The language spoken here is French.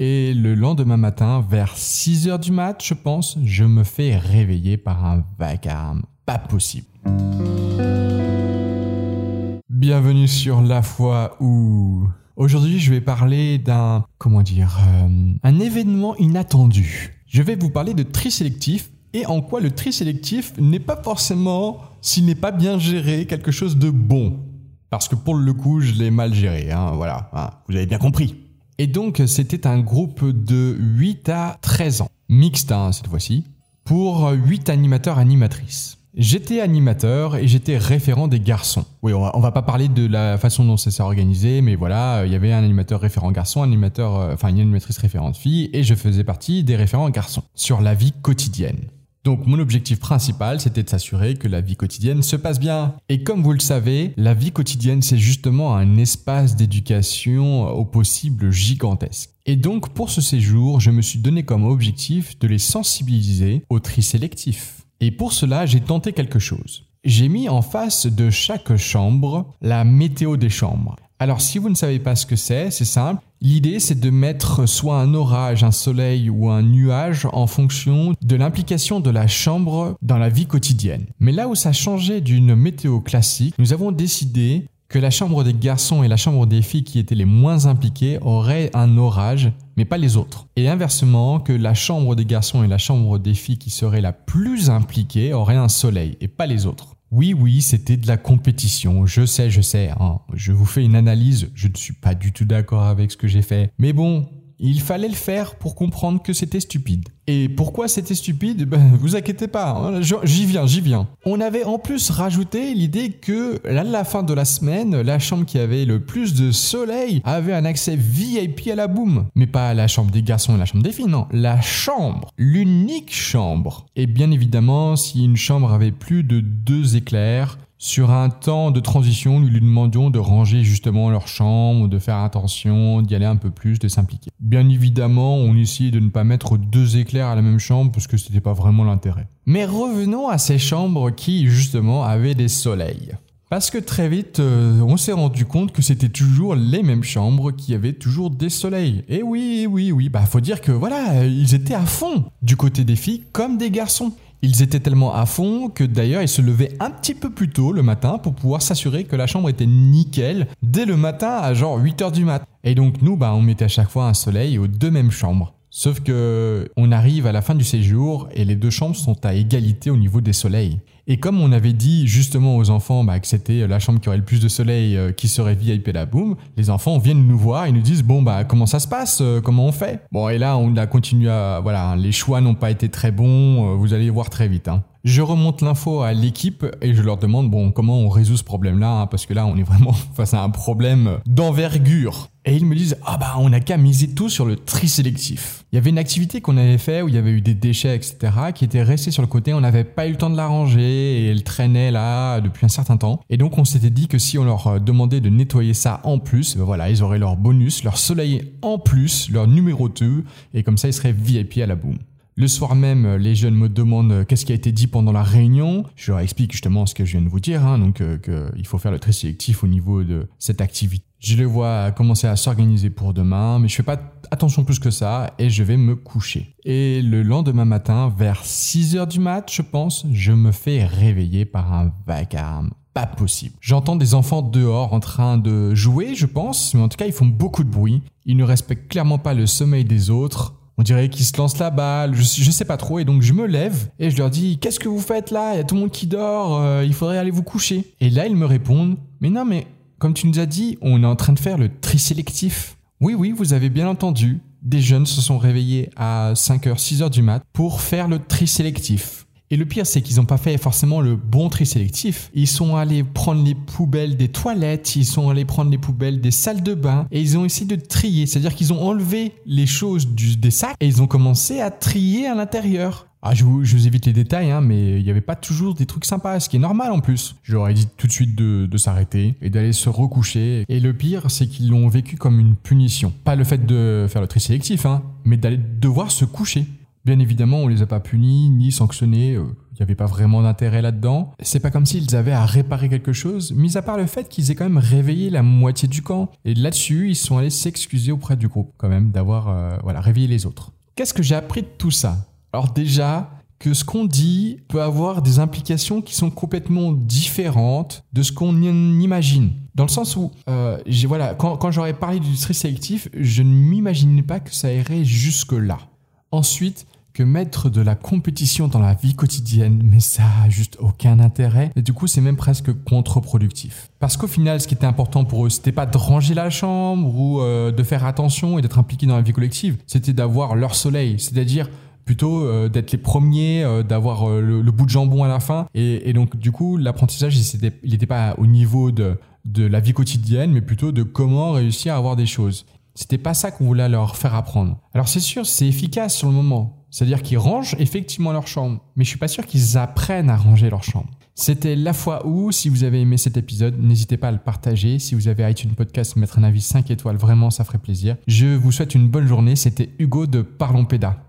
Et le lendemain matin, vers 6 heures du mat, je pense, je me fais réveiller par un vacarme. Pas possible. Bienvenue sur La Foi où... Aujourd'hui, je vais parler d'un... Comment dire euh, Un événement inattendu. Je vais vous parler de tri sélectif et en quoi le tri sélectif n'est pas forcément, s'il n'est pas bien géré, quelque chose de bon. Parce que pour le coup, je l'ai mal géré, hein, voilà, hein, vous avez bien compris. Et donc, c'était un groupe de 8 à 13 ans, mixte hein, cette fois-ci, pour 8 animateurs animatrices. J'étais animateur et j'étais référent des garçons. Oui, on va, va pas parler de la façon dont ça s'est organisé, mais voilà, il y avait un animateur référent garçon, un animateur, euh, enfin une animatrice référente fille, et je faisais partie des référents garçons sur la vie quotidienne. Donc mon objectif principal, c'était de s'assurer que la vie quotidienne se passe bien. Et comme vous le savez, la vie quotidienne, c'est justement un espace d'éducation au possible gigantesque. Et donc pour ce séjour, je me suis donné comme objectif de les sensibiliser au tri sélectif. Et pour cela, j'ai tenté quelque chose. J'ai mis en face de chaque chambre la météo des chambres. Alors si vous ne savez pas ce que c'est, c'est simple. L'idée c'est de mettre soit un orage, un soleil ou un nuage en fonction de l'implication de la chambre dans la vie quotidienne. Mais là où ça changeait d'une météo classique, nous avons décidé que la chambre des garçons et la chambre des filles qui étaient les moins impliquées auraient un orage, mais pas les autres. Et inversement, que la chambre des garçons et la chambre des filles qui seraient la plus impliquée auraient un soleil, et pas les autres. Oui, oui, c'était de la compétition. Je sais, je sais. Hein. Je vous fais une analyse. Je ne suis pas du tout d'accord avec ce que j'ai fait. Mais bon, il fallait le faire pour comprendre que c'était stupide. Et pourquoi c'était stupide? Ben, vous inquiétez pas, hein, j'y viens, j'y viens. On avait en plus rajouté l'idée que à la fin de la semaine, la chambre qui avait le plus de soleil avait un accès VIP à la boum. Mais pas la chambre des garçons et la chambre des filles, non, la chambre, l'unique chambre. Et bien évidemment, si une chambre avait plus de deux éclairs, sur un temps de transition, nous lui demandions de ranger justement leur chambre, de faire attention, d'y aller un peu plus, de s'impliquer. Bien évidemment, on essayait de ne pas mettre deux éclairs à la même chambre parce que c'était pas vraiment l'intérêt. Mais revenons à ces chambres qui justement avaient des soleils. Parce que très vite, euh, on s'est rendu compte que c'était toujours les mêmes chambres qui avaient toujours des soleils. Et oui, oui, oui, bah faut dire que voilà, ils étaient à fond du côté des filles comme des garçons. Ils étaient tellement à fond que d'ailleurs ils se levaient un petit peu plus tôt le matin pour pouvoir s'assurer que la chambre était nickel dès le matin à genre 8h du mat. Et donc nous, bah, on mettait à chaque fois un soleil aux deux mêmes chambres. Sauf que on arrive à la fin du séjour et les deux chambres sont à égalité au niveau des soleils. Et comme on avait dit justement aux enfants bah, que c'était la chambre qui aurait le plus de soleil euh, qui serait VIP la boum, les enfants viennent nous voir et nous disent bon bah comment ça se passe, euh, comment on fait? Bon et là on a continué à voilà les choix n'ont pas été très bons, euh, vous allez voir très vite. Hein. Je remonte l'info à l'équipe et je leur demande bon comment on résout ce problème-là hein, parce que là on est vraiment face à un problème d'envergure. Et ils me disent ah bah on a qu'à miser tout sur le tri sélectif. Il y avait une activité qu'on avait fait où il y avait eu des déchets etc qui étaient restés sur le côté, on n'avait pas eu le temps de la ranger et elle traînait là depuis un certain temps. Et donc on s'était dit que si on leur demandait de nettoyer ça en plus, ben voilà ils auraient leur bonus, leur soleil en plus, leur numéro 2 et comme ça ils seraient VIP à la boum. Le soir même, les jeunes me demandent euh, qu'est-ce qui a été dit pendant la réunion. Je leur explique justement ce que je viens de vous dire, hein, donc euh, qu'il faut faire le tri sélectif au niveau de cette activité. Je les vois commencer à s'organiser pour demain, mais je fais pas attention plus que ça et je vais me coucher. Et le lendemain matin, vers 6 heures du mat, je pense, je me fais réveiller par un vacarme pas possible. J'entends des enfants dehors en train de jouer, je pense, mais en tout cas, ils font beaucoup de bruit. Ils ne respectent clairement pas le sommeil des autres. On dirait qu'ils se lancent la balle, je, je, sais pas trop, et donc je me lève et je leur dis Qu'est-ce que vous faites là? Il y a tout le monde qui dort, euh, il faudrait aller vous coucher. Et là, ils me répondent Mais non, mais comme tu nous as dit, on est en train de faire le tri sélectif. Oui, oui, vous avez bien entendu. Des jeunes se sont réveillés à 5h, 6h du mat pour faire le tri sélectif. Et le pire, c'est qu'ils n'ont pas fait forcément le bon tri sélectif. Ils sont allés prendre les poubelles des toilettes, ils sont allés prendre les poubelles des salles de bain, et ils ont essayé de trier. C'est-à-dire qu'ils ont enlevé les choses des sacs et ils ont commencé à trier à l'intérieur. Ah, je vous, je vous, évite les détails, hein, mais il n'y avait pas toujours des trucs sympas, ce qui est normal en plus. J'aurais dit tout de suite de, de s'arrêter et d'aller se recoucher. Et le pire, c'est qu'ils l'ont vécu comme une punition. Pas le fait de faire le tri sélectif, hein, mais d'aller devoir se coucher. Bien évidemment, on les a pas punis ni sanctionnés. Il euh, n'y avait pas vraiment d'intérêt là-dedans. C'est pas comme s'ils avaient à réparer quelque chose, mis à part le fait qu'ils aient quand même réveillé la moitié du camp. Et là-dessus, ils sont allés s'excuser auprès du groupe, quand même, d'avoir, euh, voilà, réveiller les autres. Qu'est-ce que j'ai appris de tout ça? Alors déjà, que ce qu'on dit peut avoir des implications qui sont complètement différentes de ce qu'on imagine. Dans le sens où, euh, voilà, quand, quand j'aurais parlé du tri sélectif, je ne m'imaginais pas que ça irait jusque-là. Ensuite, que mettre de la compétition dans la vie quotidienne, mais ça a juste aucun intérêt. Et du coup, c'est même presque contre-productif. Parce qu'au final, ce qui était important pour eux, c'était pas de ranger la chambre ou euh, de faire attention et d'être impliqué dans la vie collective. C'était d'avoir leur soleil, c'est-à-dire plutôt euh, d'être les premiers, euh, d'avoir le, bout de jambon à la fin. Et, donc, du coup, l'apprentissage, il n'était pas au niveau de, de la vie quotidienne, mais plutôt de comment réussir à avoir des choses. C'était pas ça qu'on voulait leur faire apprendre. Alors c'est sûr, c'est efficace sur le moment. C'est-à-dire qu'ils rangent effectivement leur chambre, mais je suis pas sûr qu'ils apprennent à ranger leur chambre. C'était la fois où, si vous avez aimé cet épisode, n'hésitez pas à le partager. Si vous avez iTunes Podcast, mettre un avis 5 étoiles, vraiment ça ferait plaisir. Je vous souhaite une bonne journée. C'était Hugo de Parlons Péda.